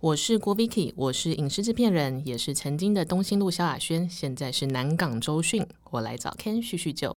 我是郭 Vicky，我是影视制片人，也是曾经的东兴路萧亚轩，现在是南港周迅。我来找 Ken 叙叙旧。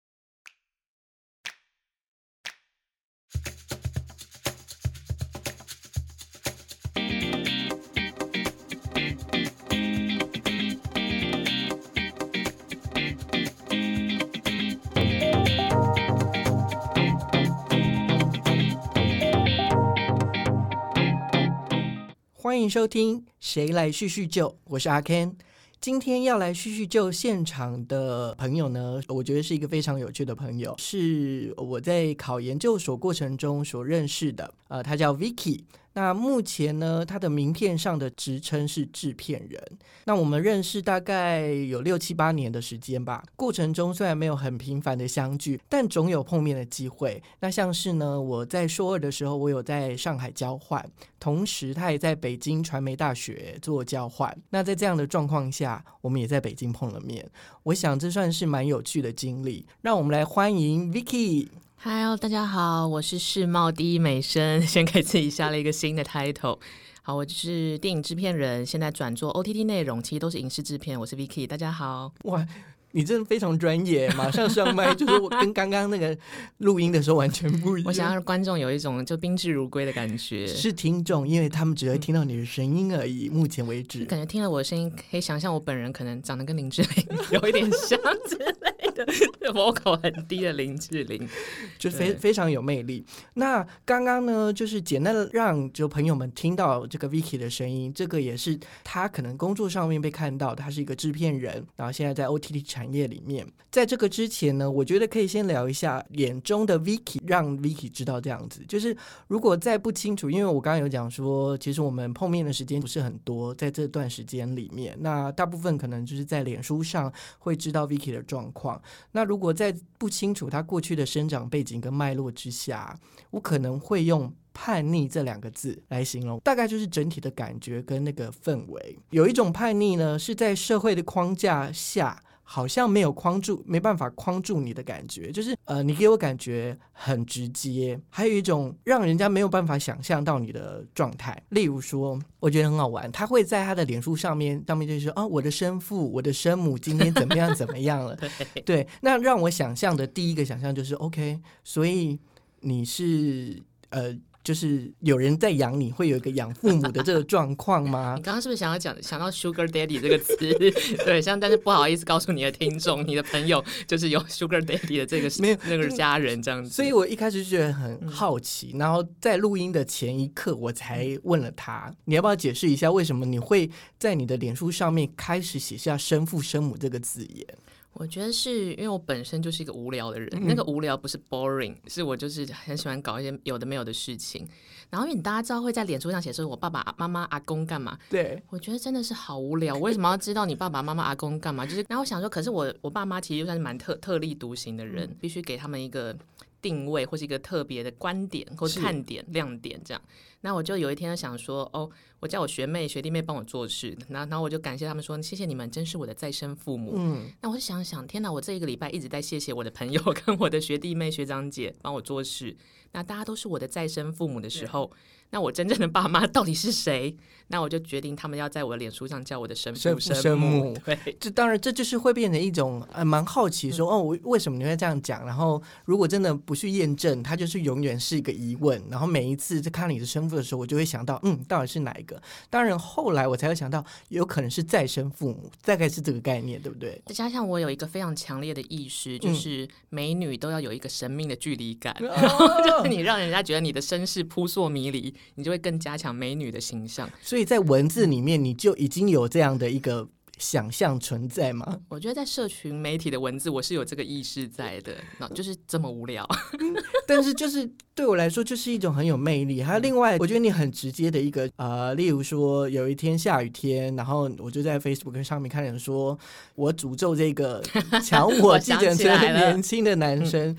欢迎收听《谁来叙叙旧》，我是阿 Ken。今天要来叙叙旧现场的朋友呢，我觉得是一个非常有趣的朋友，是我在考研究所过程中所认识的。呃，他叫 Vicky。那目前呢，他的名片上的职称是制片人。那我们认识大概有六七八年的时间吧。过程中虽然没有很频繁的相聚，但总有碰面的机会。那像是呢，我在硕二的时候，我有在上海交换，同时他也在北京传媒大学做交换。那在这样的状况下，我们也在北京碰了面。我想这算是蛮有趣的经历。让我们来欢迎 Vicky。嗨，大家好，我是世贸第一美声，先给自己下了一个新的 title。好，我就是电影制片人，现在转做 OTT 内容，其实都是影视制片。我是 Vicky，大家好。哇。你真的非常专业，马上上麦，就是我跟刚刚那个录音的时候完全不一样。我想让观众有一种就宾至如归的感觉。是听众，因为他们只会听到你的声音而已。目前为止，感觉听了我的声音，可以想象我本人可能长得跟林志玲 有一点像之类的，vocal 很低的林志玲，就非非常有魅力。那刚刚呢，就是简单的让就朋友们听到这个 Vicky 的声音，这个也是他可能工作上面被看到，他是一个制片人，然后现在在 OTT 产。产业里面，在这个之前呢，我觉得可以先聊一下眼中的 Vicky，让 Vicky 知道这样子。就是如果再不清楚，因为我刚刚有讲说，其实我们碰面的时间不是很多，在这段时间里面，那大部分可能就是在脸书上会知道 Vicky 的状况。那如果在不清楚他过去的生长背景跟脉络之下，我可能会用叛逆这两个字来形容，大概就是整体的感觉跟那个氛围。有一种叛逆呢，是在社会的框架下。好像没有框住，没办法框住你的感觉，就是呃，你给我感觉很直接，还有一种让人家没有办法想象到你的状态。例如说，我觉得很好玩，他会在他的脸书上面上面就说啊，我的生父、我的生母今天怎么样怎么样了？对，那让我想象的第一个想象就是 OK，所以你是呃。就是有人在养你，会有一个养父母的这个状况吗？你刚刚是不是想要讲想到 Sugar Daddy 这个词？对，像但是不好意思告诉你的听众，你的朋友就是有 Sugar Daddy 的这个没有那个家人这样子。所以我一开始就觉得很好奇，然后在录音的前一刻，我才问了他，你要不要解释一下为什么你会在你的脸书上面开始写下生父生母这个字眼？我觉得是因为我本身就是一个无聊的人，那个无聊不是 boring，是我就是很喜欢搞一些有的没有的事情。然后因为你大家知道会在脸书上写说我爸爸妈妈阿公干嘛，对我觉得真的是好无聊。我为什么要知道你爸爸妈妈阿公干嘛？就是然后我想说，可是我我爸妈其实就算是蛮特特立独行的人，必须给他们一个定位或是一个特别的观点或看点亮点这样。那我就有一天想说，哦，我叫我学妹学弟妹帮我做事，然后然后我就感谢他们说，谢谢你们，真是我的再生父母。嗯，那我就想想，天哪，我这一个礼拜一直在谢谢我的朋友跟我的学弟妹学长姐帮我做事，那大家都是我的再生父母的时候。那我真正的爸妈到底是谁？那我就决定他们要在我的脸书上叫我的生父生母。对，这当然这就是会变成一种呃蛮好奇说哦，我为什么你会这样讲？然后如果真的不去验证，它就是永远是一个疑问。然后每一次在看你的生父的时候，我就会想到，嗯，到底是哪一个？当然后来我才会想到，有可能是再生父母，大概是这个概念，对不对？再加上我有一个非常强烈的意识，就是美女都要有一个神秘的距离感，就是你让人家觉得你的身世扑朔迷离。你就会更加强美女的形象，所以在文字里面你就已经有这样的一个想象存在吗？我觉得在社群媒体的文字，我是有这个意识在的，那就是这么无聊。但是就是对我来说，就是一种很有魅力。还有另外，我觉得你很直接的一个呃，例如说有一天下雨天，然后我就在 Facebook 上面看人说，我诅咒这个 抢我计程车年轻的男生。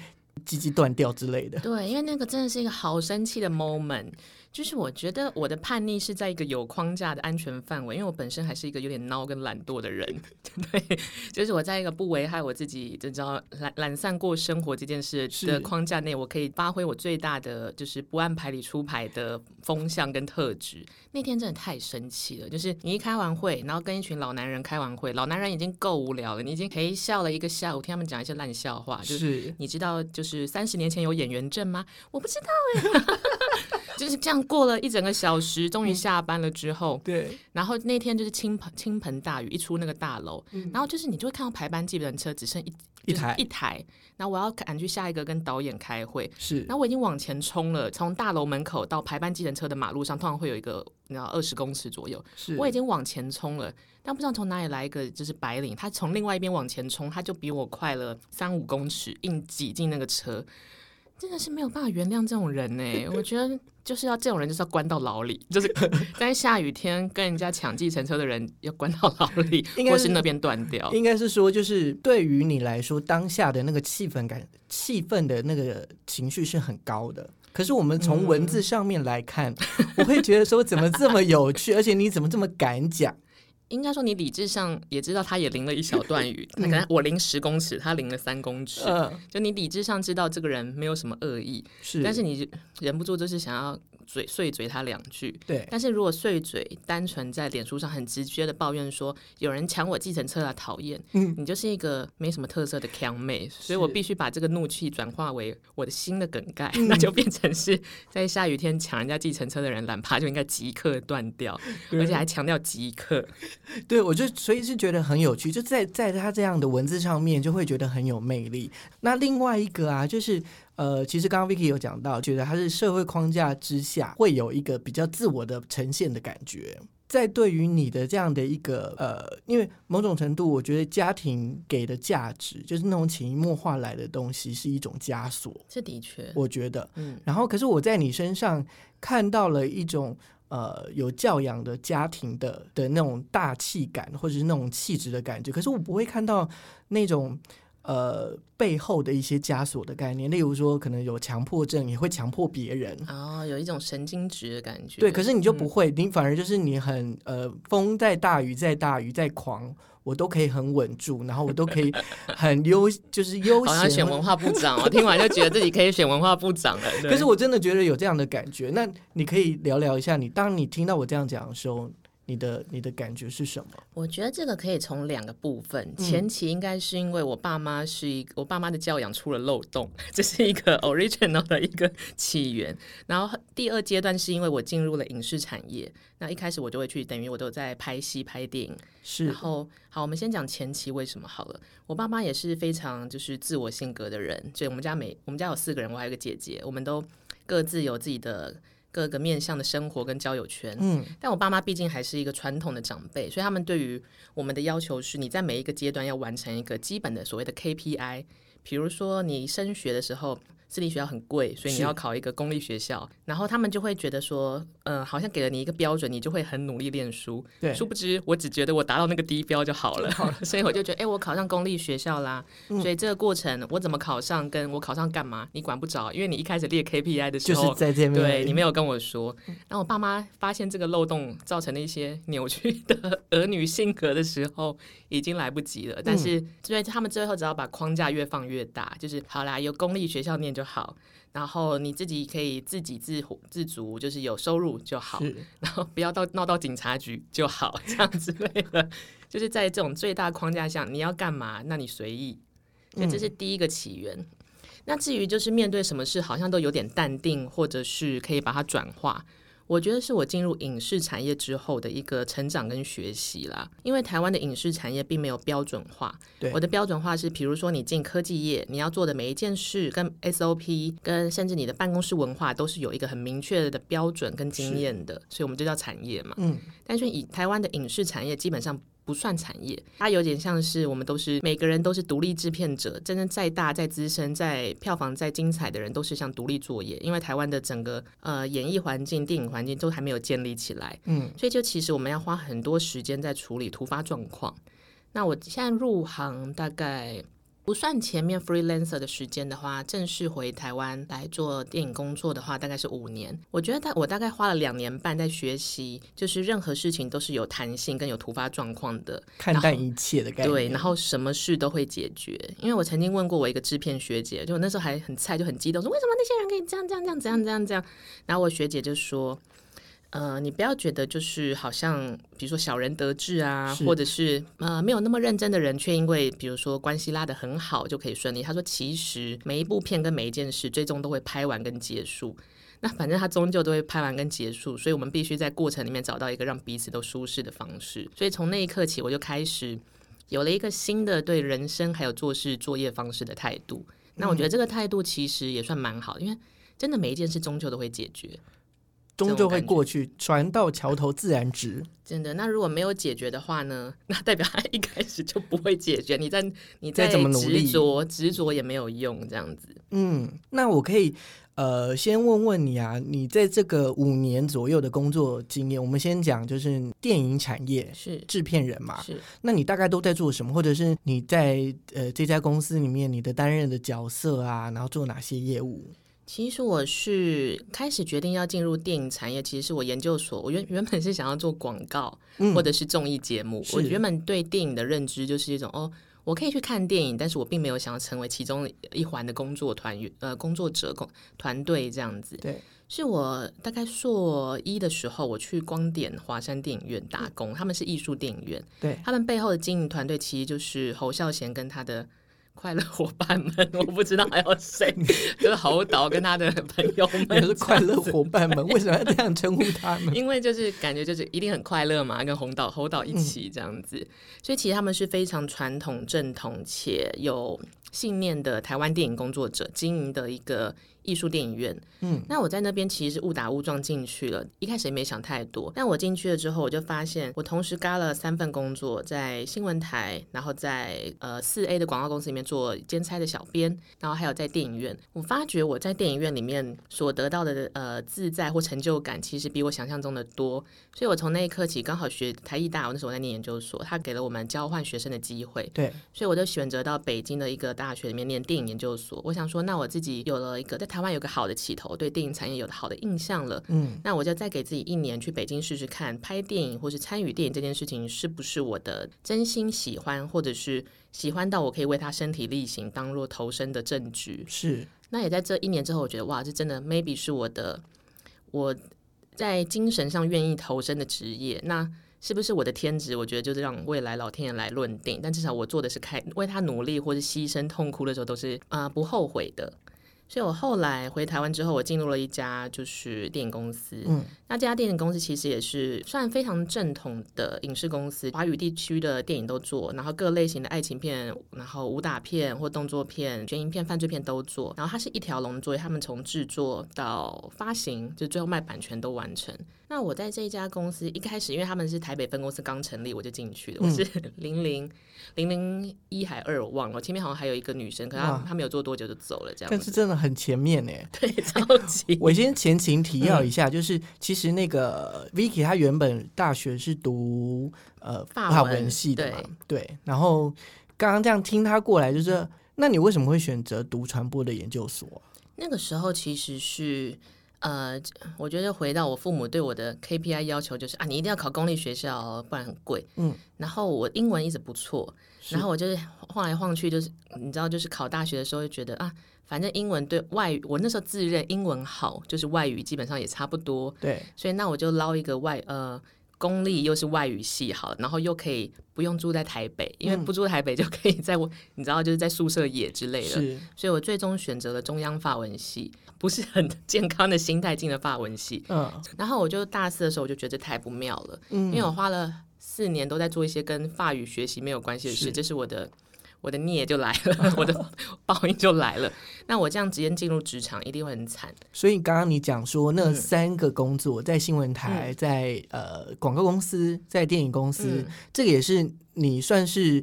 鸡鸡断掉之类的，对，因为那个真的是一个好生气的 moment，就是我觉得我的叛逆是在一个有框架的安全范围，因为我本身还是一个有点孬跟懒惰的人，对，就是我在一个不危害我自己，就知道懒懒散过生活这件事的框架内，我可以发挥我最大的就是不按牌理出牌的风向跟特质。那天真的太生气了，就是你一开完会，然后跟一群老男人开完会，老男人已经够无聊了，你已经陪笑了一个下午，听他们讲一些烂笑话，就是你知道，就是三十年前有演员证吗？我不知道哎。就是这样过了一整个小时，终于下班了之后，对。然后那天就是倾盆倾盆大雨，一出那个大楼，然后就是你就会看到排班计程车只剩一一台一台。然后我要赶去下一个跟导演开会，是。然后我已经往前冲了，从大楼门口到排班计程车的马路上，通常会有一个你知道二十公尺左右，是。我已经往前冲了，但不知道从哪里来一个就是白领，他从另外一边往前冲，他就比我快了三五公尺，硬挤进那个车。真的是没有办法原谅这种人呢，我觉得就是要这种人就是要关到牢里，就是在下雨天跟人家抢计程车的人要关到牢里，或是那边断掉。应该是说，就是对于你来说，当下的那个气氛感、气氛的那个情绪是很高的。可是我们从文字上面来看，我会觉得说，怎么这么有趣，而且你怎么这么敢讲？应该说，你理智上也知道，他也淋了一小 段雨。可能我淋十公尺，他淋了三公尺。就你理智上知道这个人没有什么恶意，是，但是你忍不住就是想要。嘴碎嘴他两句，对。但是如果碎嘴，单纯在脸书上很直接的抱怨说有人抢我计程车啊，讨厌，嗯，你就是一个没什么特色的强妹，所以我必须把这个怒气转化为我的新的梗概，那就变成是在下雨天抢人家计程车的人，懒趴就应该即刻断掉，而且还强调即刻。对，我就所以是觉得很有趣，就在在他这样的文字上面，就会觉得很有魅力。那另外一个啊，就是。呃，其实刚刚 Vicky 有讲到，觉得他是社会框架之下会有一个比较自我的呈现的感觉。在对于你的这样的一个呃，因为某种程度，我觉得家庭给的价值，就是那种潜移默化来的东西，是一种枷锁。这的确，我觉得，嗯。然后，可是我在你身上看到了一种呃有教养的家庭的的那种大气感，或者是那种气质的感觉。可是我不会看到那种。呃，背后的一些枷锁的概念，例如说，可能有强迫症，也会强迫别人哦，有一种神经质的感觉。对，可是你就不会，你反而就是你很呃，风再大雨再大雨再狂，我都可以很稳住，然后我都可以 很悠，就是悠闲。好像选文化部长，我听完就觉得自己可以选文化部长了。可是我真的觉得有这样的感觉，那你可以聊聊一下，你当你听到我这样讲的时候。你的你的感觉是什么？我觉得这个可以从两个部分，前期应该是因为我爸妈是一我爸妈的教养出了漏洞，这是一个 original 的一个起源。然后第二阶段是因为我进入了影视产业，那一开始我就会去，等于我都在拍戏拍电影。是，然后好，我们先讲前期为什么好了。我爸妈也是非常就是自我性格的人，所以我们家每我们家有四个人，我还有个姐姐，我们都各自有自己的。各个面向的生活跟交友圈，嗯，但我爸妈毕竟还是一个传统的长辈，所以他们对于我们的要求是，你在每一个阶段要完成一个基本的所谓的 KPI，比如说你升学的时候。私立学校很贵，所以你要考一个公立学校，然后他们就会觉得说，嗯，好像给了你一个标准，你就会很努力练书。对，殊不知我只觉得我达到那个低标就好了，所以我就觉得，哎，我考上公立学校啦。所以这个过程，我怎么考上，跟我考上干嘛，你管不着，因为你一开始列 KPI 的时候，就是在这边，对你没有跟我说。然后我爸妈发现这个漏洞造成了一些扭曲的儿女性格的时候，已经来不及了。但是，所以他们最后只要把框架越放越大，就是好啦，有公立学校念就。好，然后你自己可以自给自自足，就是有收入就好，然后不要到闹到警察局就好，这样之类的，就是在这种最大框架下，你要干嘛，那你随意，所以这是第一个起源。那至于就是面对什么事，好像都有点淡定，或者是可以把它转化。我觉得是我进入影视产业之后的一个成长跟学习啦，因为台湾的影视产业并没有标准化。对，我的标准化是，比如说你进科技业，你要做的每一件事跟 SOP，跟甚至你的办公室文化都是有一个很明确的标准跟经验的，所以我们就叫产业嘛。嗯，但是以台湾的影视产业基本上。不算产业，它有点像是我们都是每个人都是独立制片者，真正再大、再资深、再票房再精彩的人，都是像独立作业。因为台湾的整个呃演艺环境、电影环境都还没有建立起来，嗯，所以就其实我们要花很多时间在处理突发状况。那我现在入行大概不算前面 freelancer 的时间的话，正式回台湾来做电影工作的话，大概是五年。我觉得大我大概花了两年半在学习，就是任何事情都是有弹性跟有突发状况的，看淡一切的概念。对，然后什么事都会解决。因为我曾经问过我一个制片学姐，就我那时候还很菜，就很激动，说为什么那些人可以这样这样这样这样这样这样？然后我学姐就说。呃，你不要觉得就是好像，比如说小人得志啊，或者是呃没有那么认真的人，却因为比如说关系拉得很好就可以顺利。他说，其实每一部片跟每一件事，最终都会拍完跟结束。那反正他终究都会拍完跟结束，所以我们必须在过程里面找到一个让彼此都舒适的方式。所以从那一刻起，我就开始有了一个新的对人生还有做事作业方式的态度。那我觉得这个态度其实也算蛮好，因为真的每一件事终究都会解决。终究会过去，船到桥头自然直。真的，那如果没有解决的话呢？那代表他一开始就不会解决。你在你再怎么努力，执着执着也没有用。这样子，嗯，那我可以呃先问问你啊，你在这个五年左右的工作经验，我们先讲就是电影产业是制片人嘛？是。那你大概都在做什么？或者是你在呃这家公司里面你的担任的角色啊，然后做哪些业务？其实我是开始决定要进入电影产业，其实是我研究所。我原原本是想要做广告，或者是综艺节目。我原本对电影的认知就是一种哦，我可以去看电影，但是我并没有想要成为其中一环的工作团员呃工作者工团队这样子。对，是我大概硕一的时候，我去光点华山电影院打工，他们是艺术电影院，对他们背后的经营团队其实就是侯孝贤跟他的。快乐伙伴们，我不知道还有谁，就是侯导跟他的朋友们 是快乐伙伴们。为什么要这样称呼他们？因为就是感觉就是一定很快乐嘛，跟侯导侯导一起这样子，所以其实他们是非常传统正统且有信念的台湾电影工作者经营的一个。艺术电影院，嗯，那我在那边其实是误打误撞进去了，一开始也没想太多。但我进去了之后，我就发现我同时干了三份工作，在新闻台，然后在呃四 A 的广告公司里面做兼差的小编，然后还有在电影院。我发觉我在电影院里面所得到的呃自在或成就感，其实比我想象中的多。所以我从那一刻起，刚好学台艺大，我那时候在念研究所，他给了我们交换学生的机会，对，所以我就选择到北京的一个大学里面念电影研究所。我想说，那我自己有了一个在台湾有个好的起头，对电影产业有了好的印象了。嗯，那我就再给自己一年去北京试试看，拍电影或是参与电影这件事情是不是我的真心喜欢，或者是喜欢到我可以为他身体力行，当做投身的证据。是，那也在这一年之后，我觉得哇，这真的 maybe 是我的我在精神上愿意投身的职业。那是不是我的天职？我觉得就是让未来老天爷来论定。但至少我做的是开为他努力，或是牺牲痛哭的时候都是啊不后悔的。所以我后来回台湾之后，我进入了一家就是电影公司。嗯，那这家电影公司其实也是算非常正统的影视公司，华语地区的电影都做，然后各类型的爱情片、然后武打片或动作片、悬疑片、犯罪片都做。然后它是一条龙作业，他们从制作到发行，就最后卖版权都完成。那我在这一家公司一开始，因为他们是台北分公司刚成立，我就进去了。我是 零零零零一还二，我忘了。前面好像还有一个女生，可她她没有做多久就走了，这样。但是真的很前面呢。对，超级。我先前情提要一下，就是其实那个 Vicky 她原本大学是读呃法文系的嘛，对。然后刚刚这样听她过来，就是那你为什么会选择读传播的研究所？那个时候其实是。呃，我觉得回到我父母对我的 KPI 要求就是啊，你一定要考公立学校，不然很贵。嗯，然后我英文一直不错，然后我就是晃来晃去，就是你知道，就是考大学的时候就觉得啊，反正英文对外语，我那时候自认英文好，就是外语基本上也差不多。对，所以那我就捞一个外呃。公立又是外语系好，然后又可以不用住在台北，因为不住台北就可以在我你知道就是在宿舍野之类的，所以我最终选择了中央法文系，不是很健康的心态进了法文系。嗯，然后我就大四的时候我就觉得太不妙了，嗯，因为我花了四年都在做一些跟法语学习没有关系的事，这是我的。我的孽就来了，我的报应就来了。那我这样直接进入职场，一定会很惨。所以刚刚你讲说那三个工作，在新闻台，在呃广告公司，在电影公司，这个也是你算是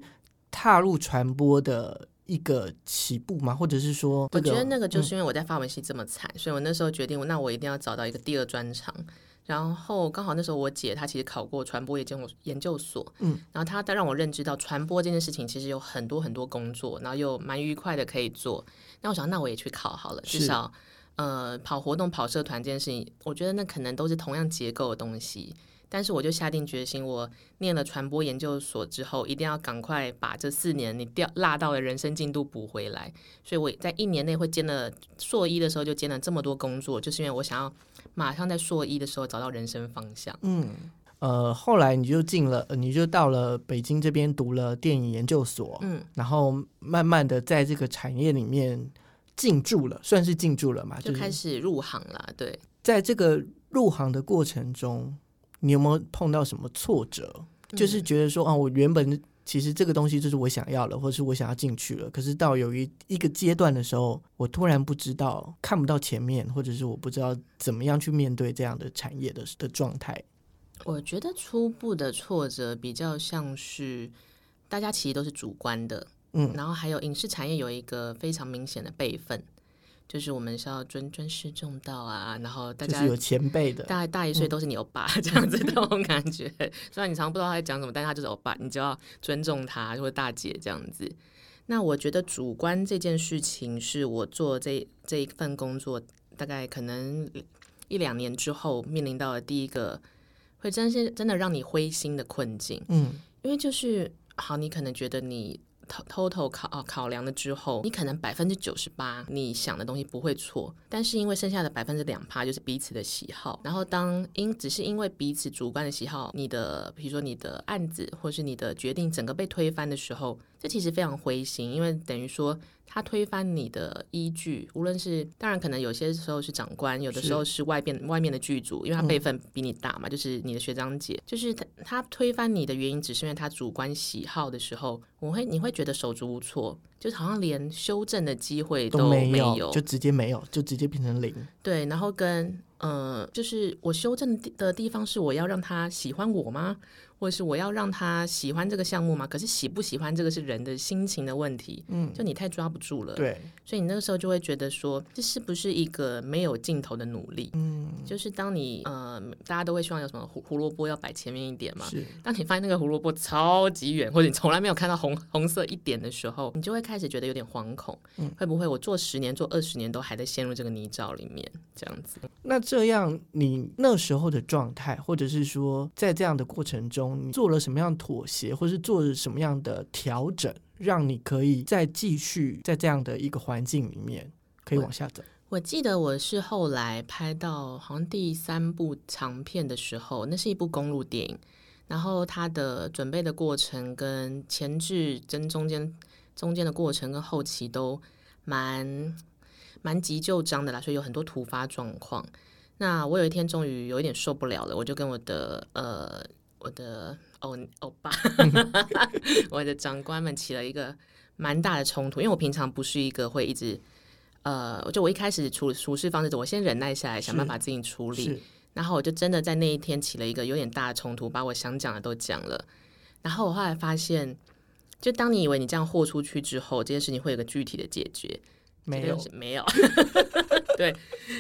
踏入传播的一个起步吗？或者是说，我觉得那个就是因为我在发文系这么惨，所以我那时候决定，那我一定要找到一个第二专长。然后刚好那时候我姐她其实考过传播研究研究所，嗯，然后她她让我认知到传播这件事情其实有很多很多工作，然后又蛮愉快的可以做。那我想，那我也去考好了，至少呃跑活动、跑社团这件事情，我觉得那可能都是同样结构的东西。但是我就下定决心，我念了传播研究所之后，一定要赶快把这四年你掉落到的人生进度补回来。所以我在一年内会兼了硕一的时候就兼了这么多工作，就是因为我想要马上在硕一的时候找到人生方向。嗯，呃，后来你就进了，呃你就到了北京这边读了电影研究所，嗯，然后慢慢的在这个产业里面进驻了，算是进驻了嘛，就是开始入行了。对，在这个入行的过程中，你有没有碰到什么挫折？就是觉得说，啊，我原本其实这个东西就是我想要的，或是我想要进去了，可是到有一一个阶段的时候，我突然不知道看不到前面，或者是我不知道怎么样去面对这样的产业的的状态。我觉得初步的挫折比较像是大家其实都是主观的，嗯然后还有影视产业有一个非常明显的辈分，就是我们是要尊尊师重道啊，然后大家就是有前辈的，大大一岁都是你欧巴、这样子那种感觉。虽然你常不知道他在讲什么，但是他就是欧巴，你就要尊重他或者大姐这样子。那我觉得主观这件事情是我做这这一份工作，大概可能一两年之后面临到的第一个会真是真的让你灰心的困境。嗯因为就是好，你可能觉得你偷偷偷考啊考量了之后，你可能百分之九十八你想的东西不会错，但是因为剩下的百分之两趴就是彼此的喜好，然后当因只是因为彼此主观的喜好，你的比如说你的案子或是你的决定整个被推翻的时候，这其实非常灰心，因为等于说他推翻你的依据，无论是当然可能有些时候是长官，有的时候是外边外面的剧组，因为他辈分比你大嘛，就是你的学长姐，就是他他推翻你的原因，只是因为他主观喜好的时候，我会你会觉得手足无措，就是好像连修正的机会都没没有，就直接没有，就直接变成零。对，然后跟呃，就是我修正的的地方是我要让他喜欢我吗？或者是我要让他喜欢这个项目吗？可是喜不喜欢这个是人的心情的问题，嗯，就你太抓不住了。对，所以你那个时候就会觉得说，这是不是一个没有尽头的努力？嗯，就是当你呃，大家都会希望有什么胡胡萝卜要摆前面一点嘛。是，当你发现那个胡萝卜超级远，或者你从来没有看到红红色一点的时候，你就会开始觉得有点惶恐。嗯会不会我做十年、做二十年都还在陷入这个泥沼里面？这样子。那这样你那时候的状态，或者是说在这样的过程中，你做了什么样的妥协，或是做了什么样的调整，让你可以再继续在这样的一个环境里面可以往下走？我记得我是后来拍到好像第三部长片的时候，那是一部公路电影，然后它的准备的过程跟前置跟中间中间的过程跟后期都蛮蛮急就章的啦，所以有很多突发状况。那我有一天终于有一点受不了了，我就跟我的呃我的欧欧巴，我的长官们起了一个蛮大的冲突，因为我平常不是一个会一直。呃，就我一开始处处事方式，我先忍耐下来，想办法自己处理。然后我就真的在那一天起了一个有点大的冲突，把我想讲的都讲了。然后我后来发现，就当你以为你这样豁出去之后，这件事情会有个具体的解决，没有没有。对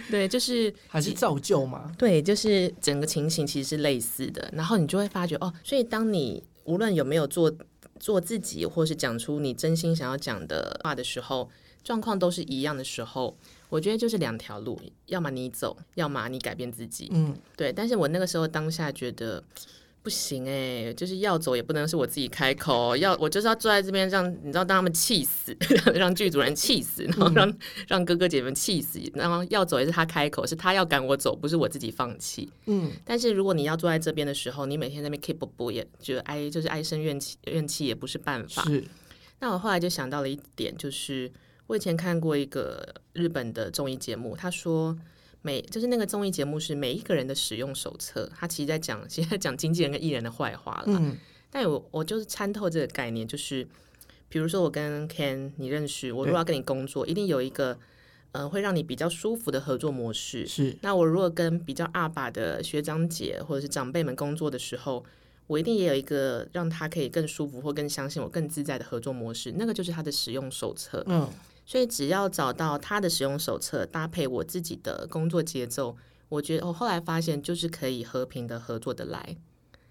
对，就是 还是造就嘛？对，就是整个情形其实是类似的。然后你就会发觉哦，所以当你无论有没有做做自己，或是讲出你真心想要讲的话的时候，状况都是一样的时候，我觉得就是两条路，要么你走，要么你改变自己。嗯，对，但是我那个时候当下觉得不行哎、就是要走也不能是我自己开口，要我就是要坐在这边让你知道让他们气死，让剧组人气死，然后让、让哥哥姐姐们气死，然后要走也是他开口，是他要赶我走，不是我自己放弃。嗯，但是如果你要坐在这边的时候，你每天在那边 keep 不也觉得哀就是唉声怨气怨气也不是办法。是，那我后来就想到了一点，就是我以前看过一个日本的综艺节目，他说每就是那个综艺节目是每一个人的使用手册，他其实在讲，其实在讲经纪人跟艺人的坏话了。嗯，但我我就是参透这个概念，就是比如说我跟 Ken 你认识，我如果要跟你工作，一定有一个呃会让你比较舒服的合作模式。是，那我如果跟比较阿爸的学长姐或者是长辈们工作的时候，我一定也有一个让他可以更舒服或更相信我、更自在的合作模式，那个就是他的使用手册。嗯，所以只要找到他的使用手册，搭配我自己的工作节奏，我觉得我后来发现，就是可以和平的合作的来。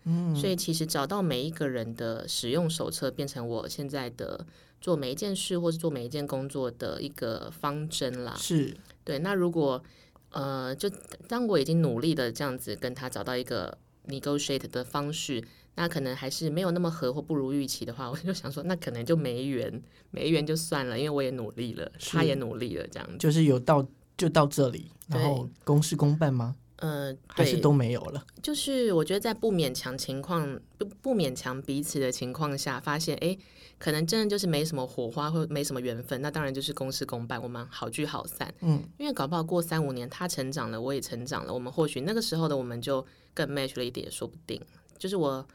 嗯，所以其实找到每一个人的使用手册，变成我现在的做每一件事或是做每一件工作的一个方针啦。是对。那如果呃，就当我已经努力的这样子跟他找到一个 negotiate 的方式，那可能还是没有那么合或不如预期的话，我就想说，那可能就没缘，没缘就算了，因为我也努力了，他也努力了，这样就是有到就到这里，然后公事公办吗？呃，还是都没有了。就是我觉得在不勉强情况、不不勉强彼此的情况下，发现哎，可能真的就是没什么火花或没什么缘分，那当然就是公事公办，我们好聚好散。嗯，因为搞不好过三五年，他成长了，我也成长了，我们或许那个时候的我们就更 match 了一点，说不定。就是我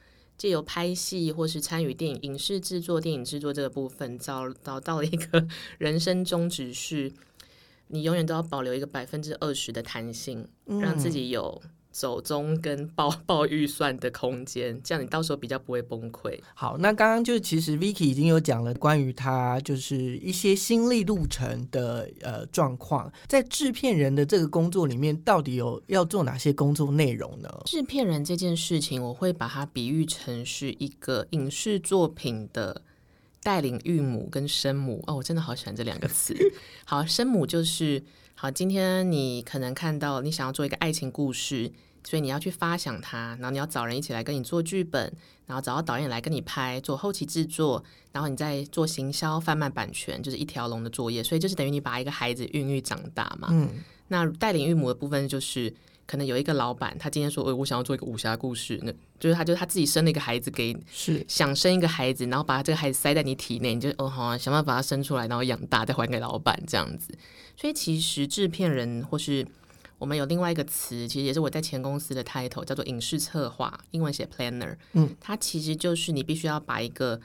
借由拍戏或是参与电影影视制作、电影制作这个部分，找找到了一个 人生宗旨是。你永远都要保留一个百分之二十的弹性，让自己有走中跟报 报预算的空间，这样你到时候比较不会崩溃。好，那刚刚就其实 Vicky 已经有讲了关于他就是一些心力路程的呃状况，在制片人的这个工作里面，到底有要做哪些工作内容呢？制片人这件事情，我会把它比喻成是一个影视作品的。带领育母跟生母哦，我真的好喜欢这两个词。好，生母就是好。今天你可能看到你想要做一个爱情故事，所以你要去发想它，然后你要找人一起来跟你做剧本，然后找到导演来跟你拍，做后期制作，然后你再做行销、贩卖版权，就是一条龙的作业。所以就是等于你把一个孩子孕育长大嘛。嗯。那带领育母的部分就是。可能有一个老板，他今天说：“我，我想要做一个武侠故事，那就是他，就是他自己生了一个孩子，给是想生一个孩子，然后把这个孩子塞在你体内，你就哦好，想办法把他生出来，然后养大，再还给老板这样子。所以其实制片人或是我们有另外一个词，其实也是我在前公司的 title，叫做影视策划，英文写 planner。嗯，它其实就是你必须要把一个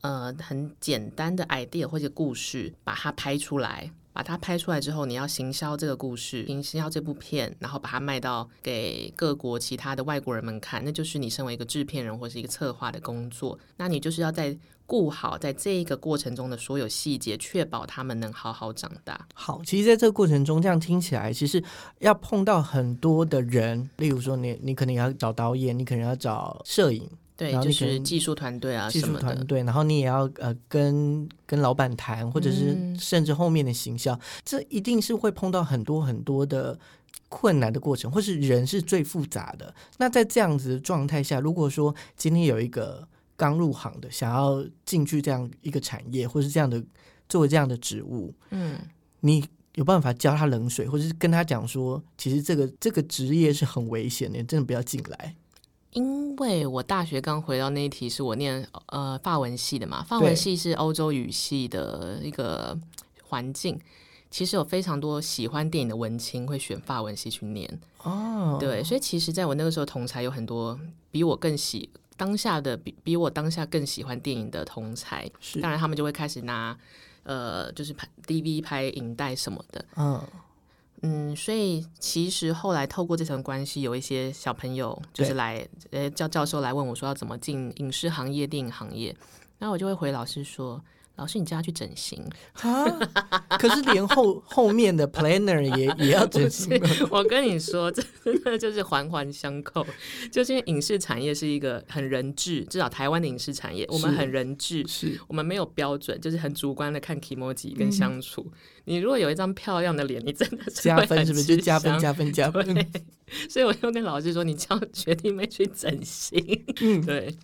呃很简单的 idea 或者故事把它拍出来。把它拍出来之后，你要行销这个故事，行销这部片，然后把它卖到给各国其他的外国人们看，那就是你身为一个制片人或是一个策划的工作。那你就是要在顾好在这一个过程中的所有细节，确保他们能好好长大。好，其实在这个过程中，这样听起来，其实要碰到很多的人，例如说你，你可能要找导演，你可能要找摄影。对，就是技术团队啊，技术团队，然后你也要呃跟跟老板谈，或者是甚至后面的行销，这一定是会碰到很多很多的困难的过程，或是人是最复杂的。那在这样子的状态下，如果说今天有一个刚入行的想要进去这样一个产业，或是这样的作为这样的职务，嗯，你有办法浇他冷水，或者是跟他讲说，其实这个这个职业是很危险的，真的不要进来。因为我大学刚回到那一题，是我念呃法文系的嘛，法文系是欧洲语系的一个环境，其实有非常多喜欢电影的文青会选法文系去念哦，对，所以其实在我那个时候，同才有很多比我更喜当下的比比我当下更喜欢电影的同才，当然他们就会开始拿呃就是拍 DV 拍影带什么的，嗯。嗯，所以其实后来透过这层关系，有一些小朋友就是来，呃，教教授来问我说要怎么进影视行业、电影行业，那我就会回老师说。老师，你叫他去整形啊？可是连后后面的 planner 也 也要整形。我跟你说，这真的就是环环相扣。就是因为影视产业是一个很人质，至少台湾的影视产业，我们很人质，是我们没有标准，就是很主观的看 emoji 跟相处。你如果有一张漂亮的脸，你真的是加分，是不是就加分加分加分？所以我就跟老师说，你叫学弟妹去整形。嗯，对。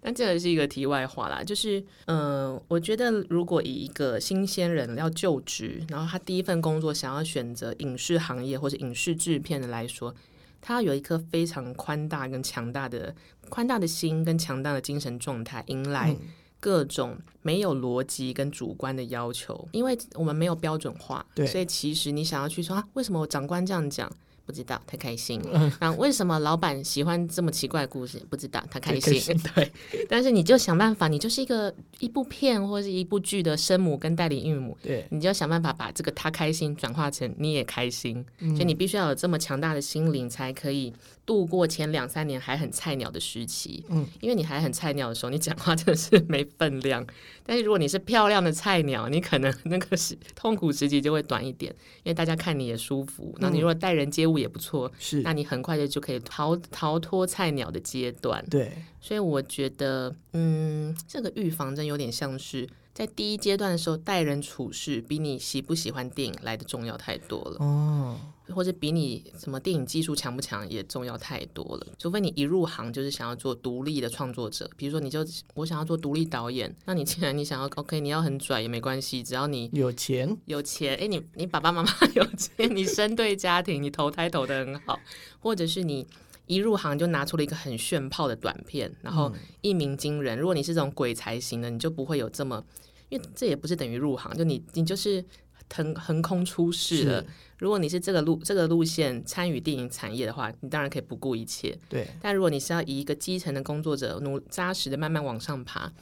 但这个是一个题外话啦，就是，嗯，我觉得如果以一个新鲜人要就职，然后他第一份工作想要选择影视行业或者影视制片的来说，他要有一颗非常宽大跟强大的宽大的心跟强大的精神状态，迎来各种没有逻辑跟主观的要求，因为我们没有标准化，所以其实你想要去说啊，为什么我长官这样讲？不知道，太开心。那为什么老板喜欢这么奇怪的故事？不知道，他开心。对，但是你就想办法，你就是一个一部片或者一部剧的生母跟代理孕母，对，你就要想办法把这个他开心转化成你也开心。所以你必须要有这么强大的心灵，才可以度过前两三年还很菜鸟的时期。嗯，因为你还很菜鸟的时候，你讲话真的是没分量。但是如果你是漂亮的菜鸟，你可能那个时痛苦时期就会短一点，因为大家看你也舒服。那你如果待人接物。也不错，是那你很快就就可以逃逃脱菜鸟的阶段。对，所以我觉得，嗯，这个预防针有点像是在第一阶段的时候，待人处事比你喜不喜欢电影来的重要太多了。哦，或者比你什么电影技术强不强也重要太多了。除非你一入行就是想要做独立的创作者，比如说你就我想要做独立导演，那你既然你想要 OK，你要很拽也没关系，只要你有钱，有钱，哎，你你爸爸妈妈 有钱，你生对家庭，你投胎投的很好，或者是你一入行就拿出了一个很炫炮的短片，然后一鸣惊人。如果你是这种鬼才型的，你就不会有这么，因为这也不是等于入行，就你你就是腾横空出世了。如果你是这个路这个路线参与电影产业的话，你当然可以不顾一切。对，但如果你是要以一个基层的工作者，努扎实的慢慢往上爬，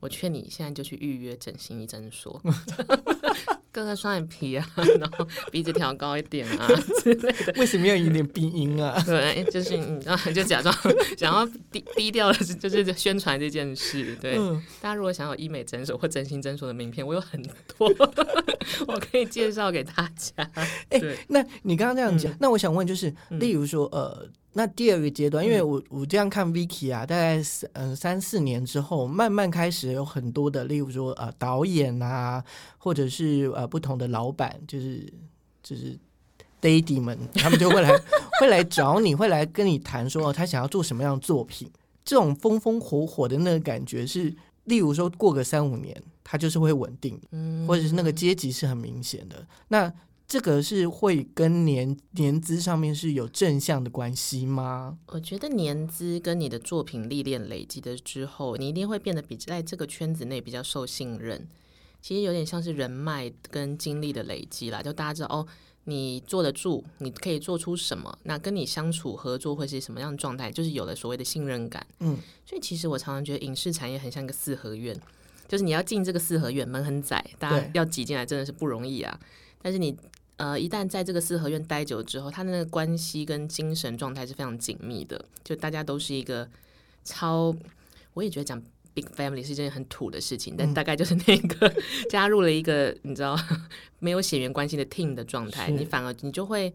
我劝你现在就去预约整形医诊所，割个双眼皮啊，然后鼻子调高一点啊 之类的。为什么要有点鼻音啊？对，就是你知道，就假装想要低低调的，就是宣传这件事。对，大家如果想要医美诊所或整形诊所的名片，我有很多，我可以介绍给大家。哎，那你刚刚这样讲，那我想问，就是例如说，呃。那第二个阶段，因为我我这样看 Vicky 啊，大概三嗯三四年之后，慢慢开始有很多的，例如说呃导演啊，或者是呃不同的老板，就是就是 Daddy 们，他们就会来 会来找你，会来跟你谈说他想要做什么样的作品。这种风风火火的那个感觉是，例如说过个三五年，他就是会稳定，或者是那个阶级是很明显的。那这个是会跟年年资上面是有正向的关系吗？我觉得年资跟你的作品历练累积的之后，你一定会变得比在这个圈子内比较受信任。其实有点像是人脉跟经历的累积啦，就大家知道哦，你坐得住，你可以做出什么，那跟你相处合作会是什么样的状态，就是有了所谓的信任感。嗯，所以其实我常常觉得影视产业很像一个四合院，就是你要进这个四合院，门很窄，大家要挤进来真的是不容易啊。但是你呃，一旦在这个四合院待久之后，他的那个关系跟精神状态是非常紧密的，就大家都是一个超，我也觉得讲 big family 是一件很土的事情，但大概就是那个 加入了一个你知道没有血缘关系的 team 的状态，你反而你就会。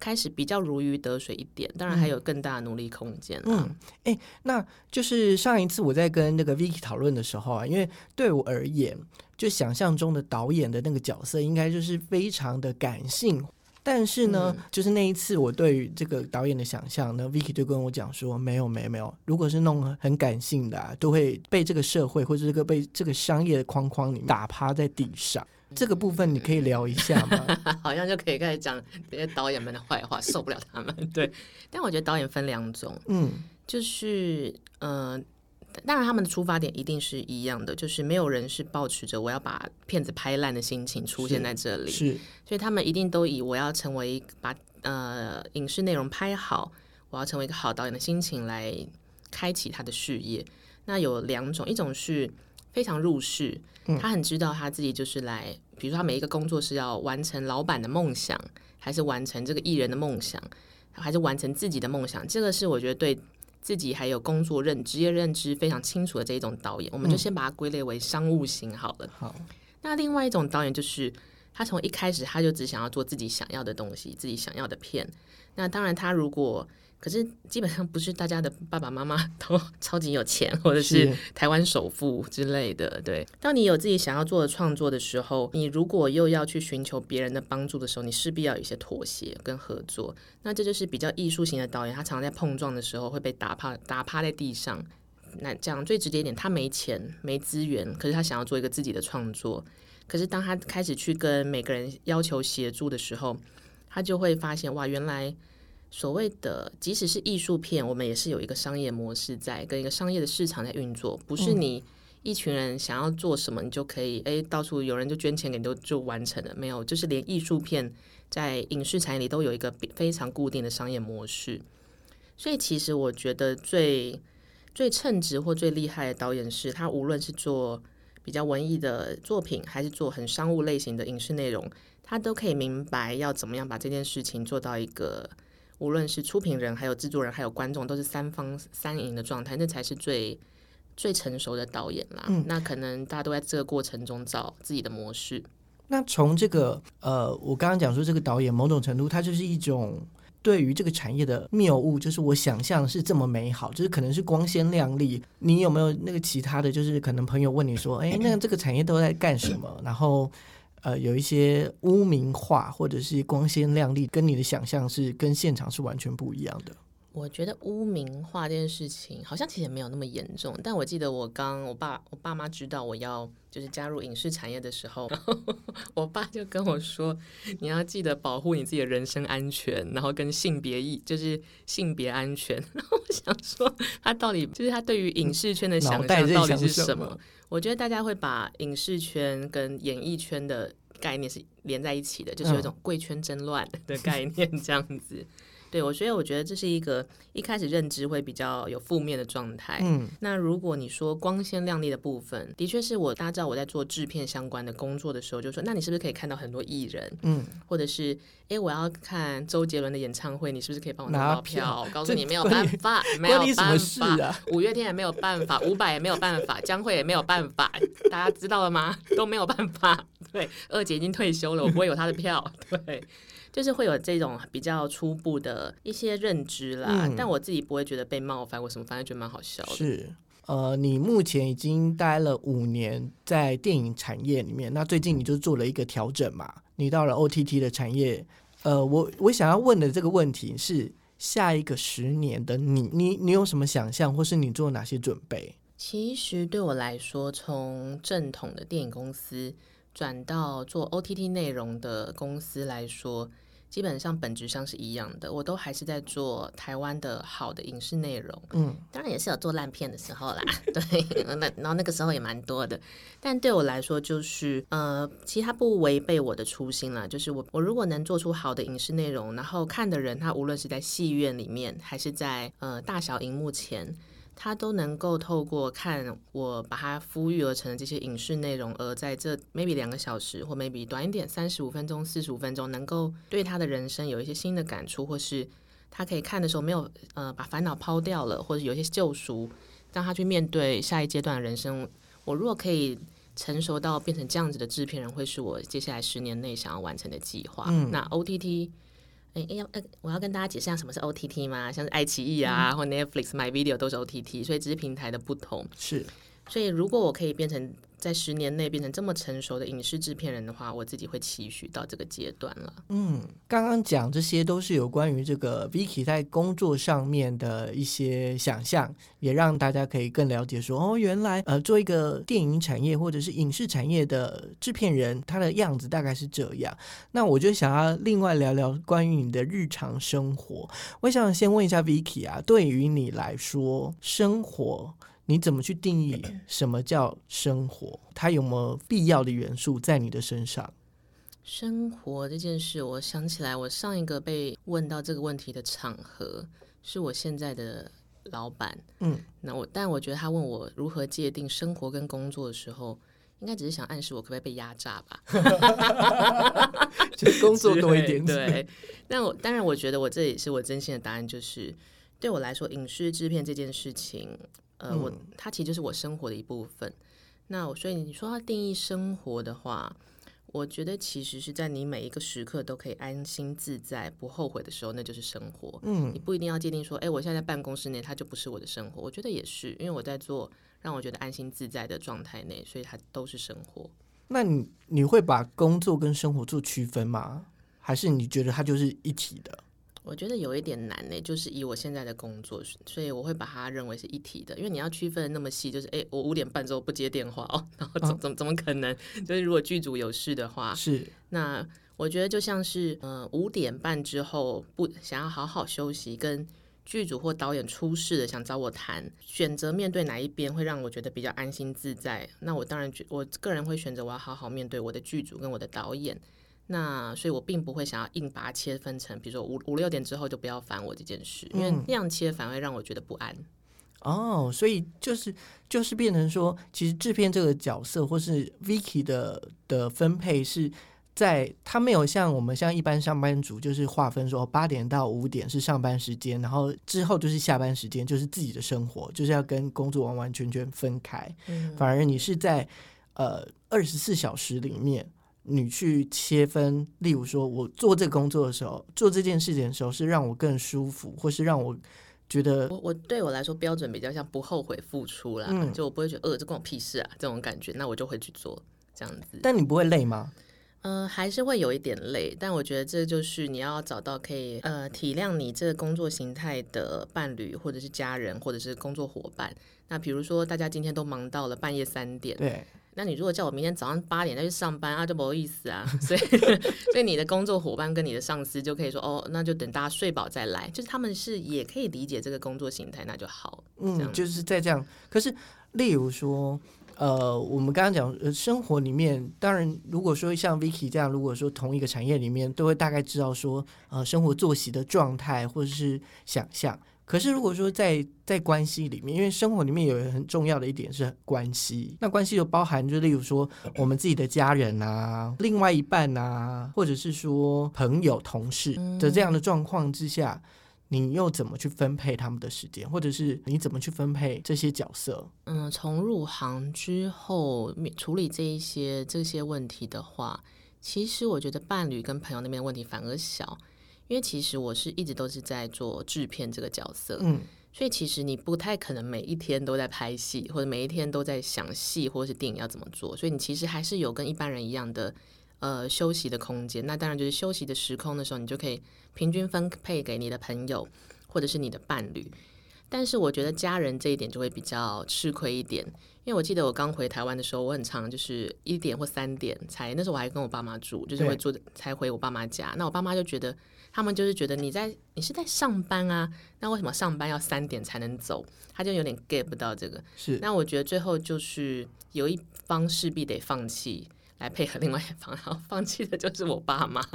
开始比较如鱼得水一点，当然还有更大的努力空间。嗯，哎，那就是上一次我在跟那个 Vicky 讨论的时候啊，因为对我而言，就想象中的导演的那个角色应该就是非常的感性，但是呢，就是那一次我对于这个导演的想象呢，Vicky 就跟我讲说，没有，没有，没有，如果是弄很感性的，都会被这个社会或者这个被这个商业的框框里打趴在地上。这个部分你可以聊一下吗？好像就可以开始讲这些导演们的坏话，受不了他们。对，但我觉得导演分两种，嗯，就是呃，当然他们的出发点一定是一样的，就是没有人是抱持着我要把片子拍烂的心情出现在这里，是，所以他们一定都以我要成为把呃影视内容拍好，我要成为一个好导演的心情来开启他的事业。那有两种，一种是。非常入世，他很知道他自己就是来，比如说他每一个工作是要完成老板的梦想，还是完成这个艺人的梦想，还是完成自己的梦想？这个是我觉得对自己还有工作认职业认知非常清楚的这一种导演，我们就先把它归类为商务型好了。好，那另外一种导演就是他从一开始他就只想要做自己想要的东西，自己想要的片。那当然，他如果可是基本上不是大家的爸爸妈妈 都 超级有钱，或者是台湾首富之类的。对，当你有自己想要做的创作的时候，你如果又要去寻求别人的帮助的时候，你势必要有一些妥协跟合作。那这就是比较艺术型的导演，他常常在碰撞的时候会被打趴打趴在地上。那讲最直接一点，他没钱没资源，可是他想要做一个自己的创作。可是当他开始去跟每个人要求协助的时候，他就会发现哇，原来。所谓的，即使是艺术片，我们也是有一个商业模式在，跟一个商业的市场在运作，不是你一群人想要做什么，你就可以哎，到处有人就捐钱给你就就完成了，没有，就是连艺术片在影视产业里都有一个非常固定的商业模式。所以，其实我觉得最最称职或最厉害的导演是他，无论是做比较文艺的作品，还是做很商务类型的影视内容，他都可以明白要怎么样把这件事情做到一个。无论是出品人、还有制作人、还有观众，都是三方三赢的状态，那才是最最成熟的导演啦。嗯，那可能大家都在这个过程中找自己的模式。那从这个呃，我刚刚讲说这个导演某种程度，他就是一种对于这个产业的谬误，就是我想象是这么美好，就是可能是光鲜亮丽。你有没有那个其他的就是可能朋友问你说，哎，那这个产业都在干什么？然后呃，有一些污名化或者是光鲜亮丽，跟你的想象是跟现场是完全不一样的。我觉得污名化这件事情好像其实也没有那么严重，但我记得我刚我爸我爸妈知道我要就是加入影视产业的时候，我爸就跟我说，你要记得保护你自己的人身安全，然后跟性别意就是性别安全。然后我想说，他到底就是他对于影视圈的想象到底是什么？我觉得大家会把影视圈跟演艺圈的概念是连在一起的，就是有一种贵圈争乱的概念这样子。对，我所以我觉得这是一个一开始认知会比较有负面的状态。嗯，那如果你说光鲜亮丽的部分，的确是我大家知道我在做制片相关的工作的时候，就说那你是不是可以看到很多艺人？嗯，或者是哎我要看周杰伦的演唱会，你是不是可以帮我拿到票？我 告诉你没有办法，没有办法，五月天也没有办法，五百也没有办法，江蕙也没有办法，大家知道了吗？都没有办法。对，二姐已经退休了，我不会有她的票。对。就是会有这种比较初步的一些认知啦，但我自己不会觉得被冒犯或什么，反正觉得蛮好笑的。是，呃，你目前已经待了五年在电影产业里面，那最近你就做了一个调整嘛？你到了 OTT 的产业，呃，我我想要问的这个问题是，下一个十年的你，你你有什么想象，或是你做哪些准备？其实对我来说，从正统的电影公司转到做 OTT 内容的公司来说。基本上本质上是一样的，我都还是在做台湾的好的影视内容，嗯，当然也是有做烂片的时候啦，对，那然后那个时候也蛮多的，但对我来说就是，呃，其实它不违背我的初心啦，就是我我如果能做出好的影视内容，然后看的人他无论是在戏院里面还是在呃大小荧幕前。他都能够透过看我把它孵育而成的这些影视内容，而在这 maybe 两个小时或 maybe 短一点三十五分钟、四十五分钟，能够对他的人生有一些新的感触，或是他可以看的时候没有呃把烦恼抛掉了，或者有一些救赎，让他去面对下一阶段的人生。我如果可以成熟到变成这样子的制片人，会是我接下来十年内想要完成的计划。那 OTT。哎，要呃，我要跟大家解释下什么是 OTT 吗？像是爱奇艺啊，或 Netflix、My Video 都是 OTT，所以只是平台的不同。是，所以如果我可以变成。在十年内变成这么成熟的影视制片人的话，我自己会期许到这个阶段了。嗯，刚刚讲这些都是有关于这个 Vicky 在工作上面的一些想象，也让大家可以更了解说，哦，原来呃，做一个电影产业或者是影视产业的制片人，他的样子大概是这样。那我就想要另外聊聊关于你的日常生活。我想先问一下 Vicky 啊，对于你来说，生活。你怎么去定义 什么叫生活？它有没有必要的元素在你的身上？生活这件事，我想起来，我上一个被问到这个问题的场合，是我现在的老板。嗯，那我，但我觉得他问我如何界定生活跟工作的时候，应该只是想暗示我可不可以被压榨吧？就工作多一点。对，但我当然，我觉得我这也是我真心的答案，就是对我来说，影视制片这件事情。呃，我它其实就是我生活的一部分。那我所以你说它定义生活的话，我觉得其实是在你每一个时刻都可以安心自在、不后悔的时候，那就是生活。嗯，你不一定要界定说，哎，我现在在办公室内，它就不是我的生活。我觉得也是，因为我在做让我觉得安心自在的状态内，所以它都是生活。那你你会把工作跟生活做区分吗？还是你觉得它就是一体的？我觉得有一点难呢，就是以我现在的工作，所以我会把它认为是一体的。因为你要区分那么细，就是哎，我五点半之后不接电话哦，然后怎怎怎么可能？就是如果剧组有事的话，是那我觉得就像是嗯五点半之后不想要好好休息，跟剧组或导演出事的想找我谈，选择面对哪一边会让我觉得比较安心自在？那我当然觉我个人会选择我要好好面对我的剧组跟我的导演。那所以，我并不会想要硬把它切分成，比如说五五六点之后就不要烦我这件事，因为那样切反而让我觉得不安。哦，所以就是就是变成说，其实制片这个角色或是 Vicky 的的分配是在他没有像我们像一般上班族，就是划分说八点到五点是上班时间，然后之后就是下班时间，就是自己的生活，就是要跟工作完完全全分开。反而你是在呃二十四小时里面。你去切分，例如说我做这个工作的时候，做这件事情的时候，是让我更舒服，或是让我觉得我我对我来说标准比较像不后悔付出啦，嗯就我不会觉得呃这关我屁事啊这种感觉，那我就会去做这样子。但你不会累吗？嗯、还是会有一点累，但我觉得这就是你要找到可以呃体谅你这个工作形态的伴侣，或者是家人，或者是工作伙伴。那比如说大家今天都忙到了半夜三点，对，那你如果叫我明天早上八点再去上班啊，就不好意思啊。所以，所以你的工作伙伴跟你的上司就可以说，哦，那就等大家睡饱再来。就是他们是也可以理解这个工作形态，那就好。嗯，就是在这样。可是，例如说，呃，我们刚刚讲，呃，生活里面，当然，如果说像 Vicky 这样，如果说同一个产业里面，都会大概知道说，呃，生活作息的状态或者是想象。可是如果说在在关系里面，因为生活里面有一个很重要的一点是关系，那关系就包含就例如说我们自己的家人啊、另外一半啊，或者是说朋友、同事的这样的状况之下，你又怎么去分配他们的时间，或者是你怎么去分配这些角色？嗯，从入行之后面处理这一些这些问题的话，其实我觉得伴侣跟朋友那边的问题反而小，因为其实我是一直都是在做制片这个角色，嗯，所以其实你不太可能每一天都在拍戏，或者每一天都在想戏或者是电影要怎么做，所以你其实还是有跟一般人一样的呃休息的空间。那当然就是休息的时空的时候，你就可以平均分配给你的朋友或者是你的伴侣。但是我觉得家人这一点就会比较吃亏一点，因为我记得我刚回台湾的时候，我很常就是一点或三点才，那时候我还跟我爸妈住，就是会住才回我爸妈家。那我爸妈就觉得，他们就是觉得你在你是在上班啊，那为什么上班要三点才能走？他就有点 get 不到这个。是那我觉得最后就是有一方势必得放弃，来配合另外一方，然后放弃的就是我爸妈。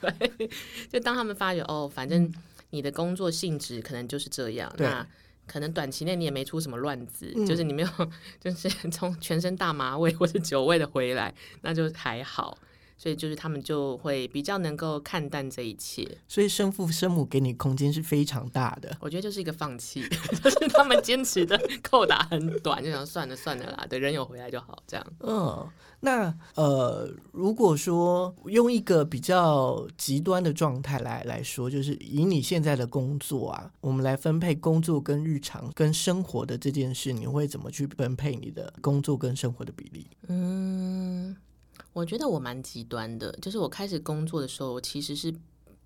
对，就当他们发觉哦，反正你的工作性质可能就是这样，那可能短期内你也没出什么乱子，嗯就是你没有 就是从全身大麻味或是酒味的回来，那就还好。所以就是他们就会比较能够看淡这一切，所以生父生母给你空间是非常大的。我觉得就是一个放弃，就是他们坚持的扣打很短，就想算了算了啦，等人有回来就好，这样。嗯，那呃，如果说用一个比较极端的状态来来说，就是以你现在的工作啊，我们来分配工作跟日常跟生活的这件事，你会怎么去分配你的工作跟生活的比例？嗯，我觉得我蛮极端的，就是我开始工作的时候，我其实是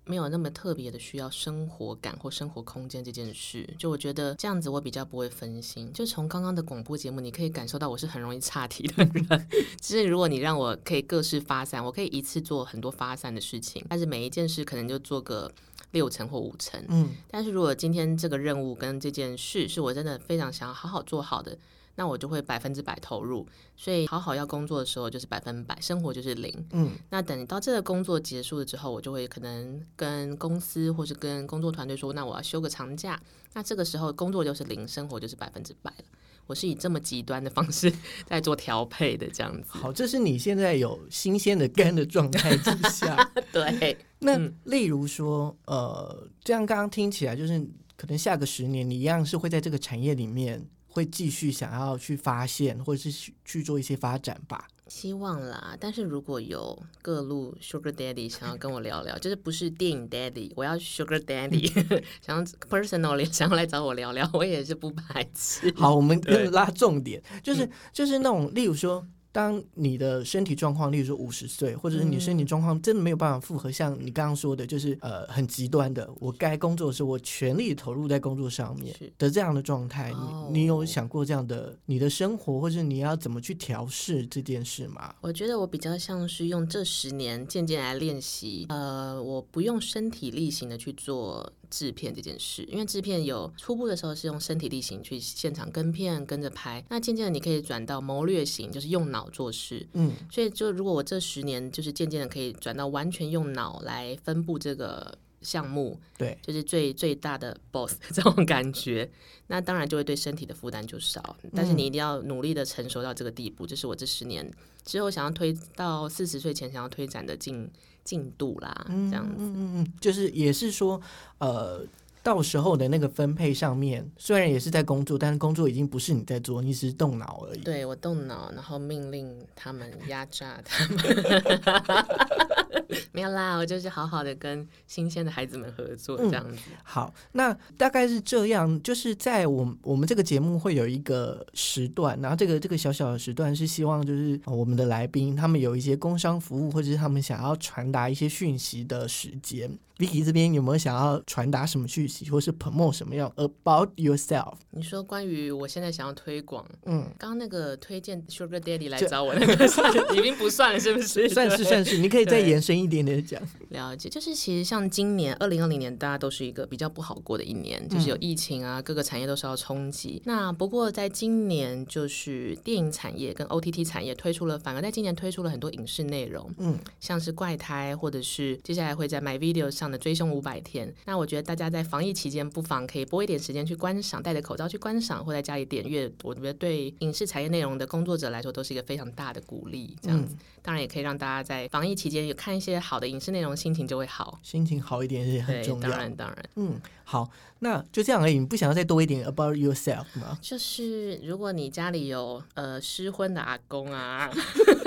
没有那么特别的需要生活感或生活空间这件事。就我觉得这样子，我比较不会分心。就从刚刚的广播节目，你可以感受到我是很容易岔题的人。就是如果你让我可以各式发散，我可以一次做很多发散的事情，但是每一件事可能就做个六成或五成。嗯，但是如果今天这个任务跟这件事是我真的非常想要好好做好的，那我就会百分之百投入。所以好好要工作的时候就是百分百，生活就是零。嗯，那等到这个工作结束了之后，我就会可能跟公司或是跟工作团队说，那我要休个长假。那这个时候工作就是零，生活就是百分之百了。我是以这么极端的方式 在做调配的，这样子。好，这是你现在有新鲜的肝的状态之下。对，那嗯例如说，呃，这样刚刚听起来就是，可能下个十年你一样是会在这个产业里面会继续想要去发现，或者是去去做一些发展吧。希望啦，但是如果有各路 Sugar Daddy 想要跟我聊聊，就是不是电影 Daddy，我要 Sugar Daddy，想要 personally 想要来找我聊聊，我也是不排斥。好，我们拉重点，就是就是那种，例如说，当你的身体状况，例如说五十岁，或者是你身体状况真的没有办法复合，像你刚刚说的，就是呃很极端的，我该工作的时候，我全力投入在工作上面的这样的状态，哦。你你有想过这样的你的生活，或者你要怎么去调试这件事吗？我觉得我比较像是用这十年渐渐来练习，呃，我不用身体力行的去做制片这件事，因为制片有初步的时候是用身体力行去现场跟片跟着拍，那渐渐的你可以转到谋略型，就是用脑做事。嗯，所以就如果我这十年就是渐渐的可以转到完全用脑来分布这个项目，对，就是最最大的 boss 这种感觉，那当然就会对身体的负担就少。但是你一定要努力的成熟到这个地步，这是我这十年之后想要推到四十岁前想要推展的进进度啦，这样子。嗯嗯嗯，就是也是说，呃，到时候的那个分配上面，虽然也是在工作，但是工作已经不是你在做，你只是动脑而已。对我动脑，然后命令他们压榨他们。没有啦，我就是好好的跟新鲜的孩子们合作这样子。好，那大概是这样，就是在我我们这个节目会有一个时段，然后这个这个小小的时段是希望就是我们的来宾他们有一些工商服务，或者是他们想要传达一些讯息的时间。Vicky 这边有没有想要传达什么讯息，或是 promote 什么样 about yourself？你说关于我现在想要推广，嗯，刚刚那个推荐 Sugar Daddy 来找我那个 算已经不算了，是不是？算是算是，你可以再延伸一点点讲。了解，就是其实像今年二零二零年，大家都是一个比较不好过的一年，就是有疫情啊，各个产业都受到冲击。那不过在今年，就是电影产业跟 OTT 产业推出了，反而在今年推出了很多影视内容，嗯，像是怪胎，或者是接下来会在 My Video 上的追凶五百天。那我觉得大家在防疫期间，不妨可以拨一点时间去观赏，戴着口罩去观赏，或在家里点阅。我觉得对影视产业内容的工作者来说，都是一个非常大的鼓励。这样子，当然也可以让大家在防疫期间有看一些好的影视内容，心情就会好，心情好一点也很重要。当然，当然，嗯，好，那就这样而已。你不想要再多一点 about yourself 吗？就是如果你家里有呃失婚的阿公啊，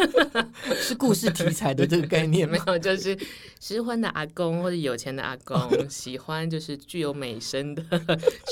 是故事题材的这个概念 没有，就是失婚的阿公或者有钱的阿公，喜欢就是具有美声的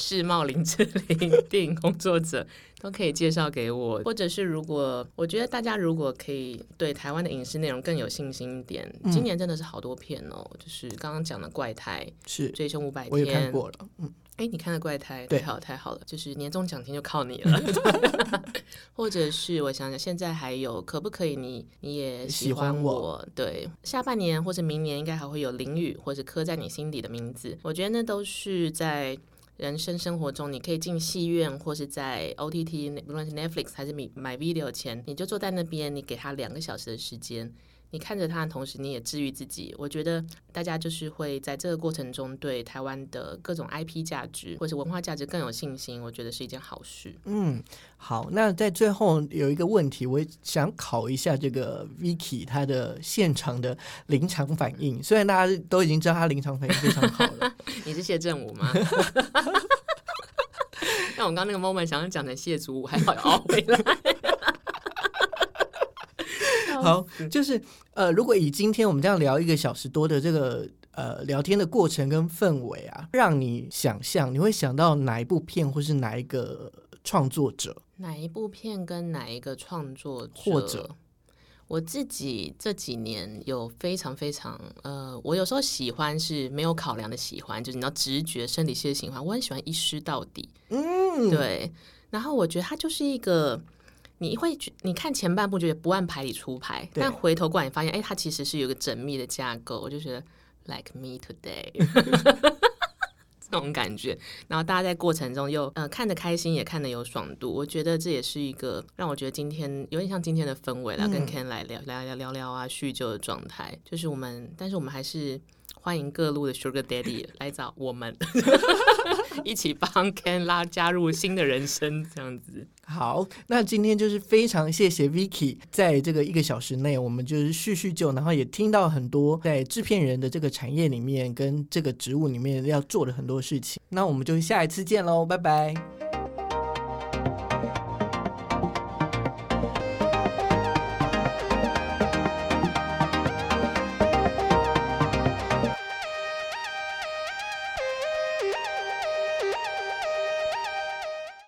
世茂林志玲电影工作者。都可以介绍给我，或者是如果我觉得大家如果可以对台湾的影视内容更有信心一点，今年真的是好多片哦，就是刚刚讲的怪胎是追凶五百天，过了，嗯，哎，你看的怪胎，太，好，太好了，就是年终奖金就靠你了，或者是我想想，现在还有可不可以你你也喜欢我？对，下半年或者明年应该还会有淋雨或者刻在你心底的名字，我觉得那都是在。人生生活中，你可以进戏院，或是在 OTT，不论是 Netflix 还是买买 video 前，你就坐在那边，你给他两个小时的时间。你看着他的同时，你也治愈自己。我觉得大家就是会在这个过程中对台湾的各种 IP 价值或者文化价值更有信心。我觉得是一件好事。嗯，好。那在最后有一个问题，我想考一下这个 Vicky 他的现场的临场反应。虽然大家都已经知道他临场反应非常好了，你是谢振武吗？那我刚刚那个 moment 想要讲成谢祖武，还好熬回来。好，就是呃，如果以今天我们这样聊一个小时多的这个呃聊天的过程跟氛围啊，让你想象，你会想到哪一部片，或是哪一个创作者？哪一部片跟哪一个创作者？或者我自己这几年有非常非常呃，我有时候喜欢是没有考量的喜欢，就是你要直觉、生理性的喜欢。我很喜欢一师到底，嗯，对。然后我觉得它就是一个。你会觉你看前半部觉得不按牌理出牌，但回头过来你发现，哎，它其实是有个缜密的架构。我就觉得 like me today 这种感觉。然后大家在过程中又呃看得开心，也看得有爽度。我觉得这也是一个让我觉得今天有点像今天的氛围了，跟 Ken 来聊聊聊聊聊啊叙旧的状态。就是我们，但是我们还是。欢迎各路的 Sugar Daddy 来找我们，一起帮 Ken 拉加入新的人生，这样子。好，那今天就是非常谢谢 Vicky，在这个一个小时内，我们就是叙叙旧，然后也听到很多在制片人的这个产业里面跟这个职务里面要做的很多事情。那我们就下一次见喽，拜拜。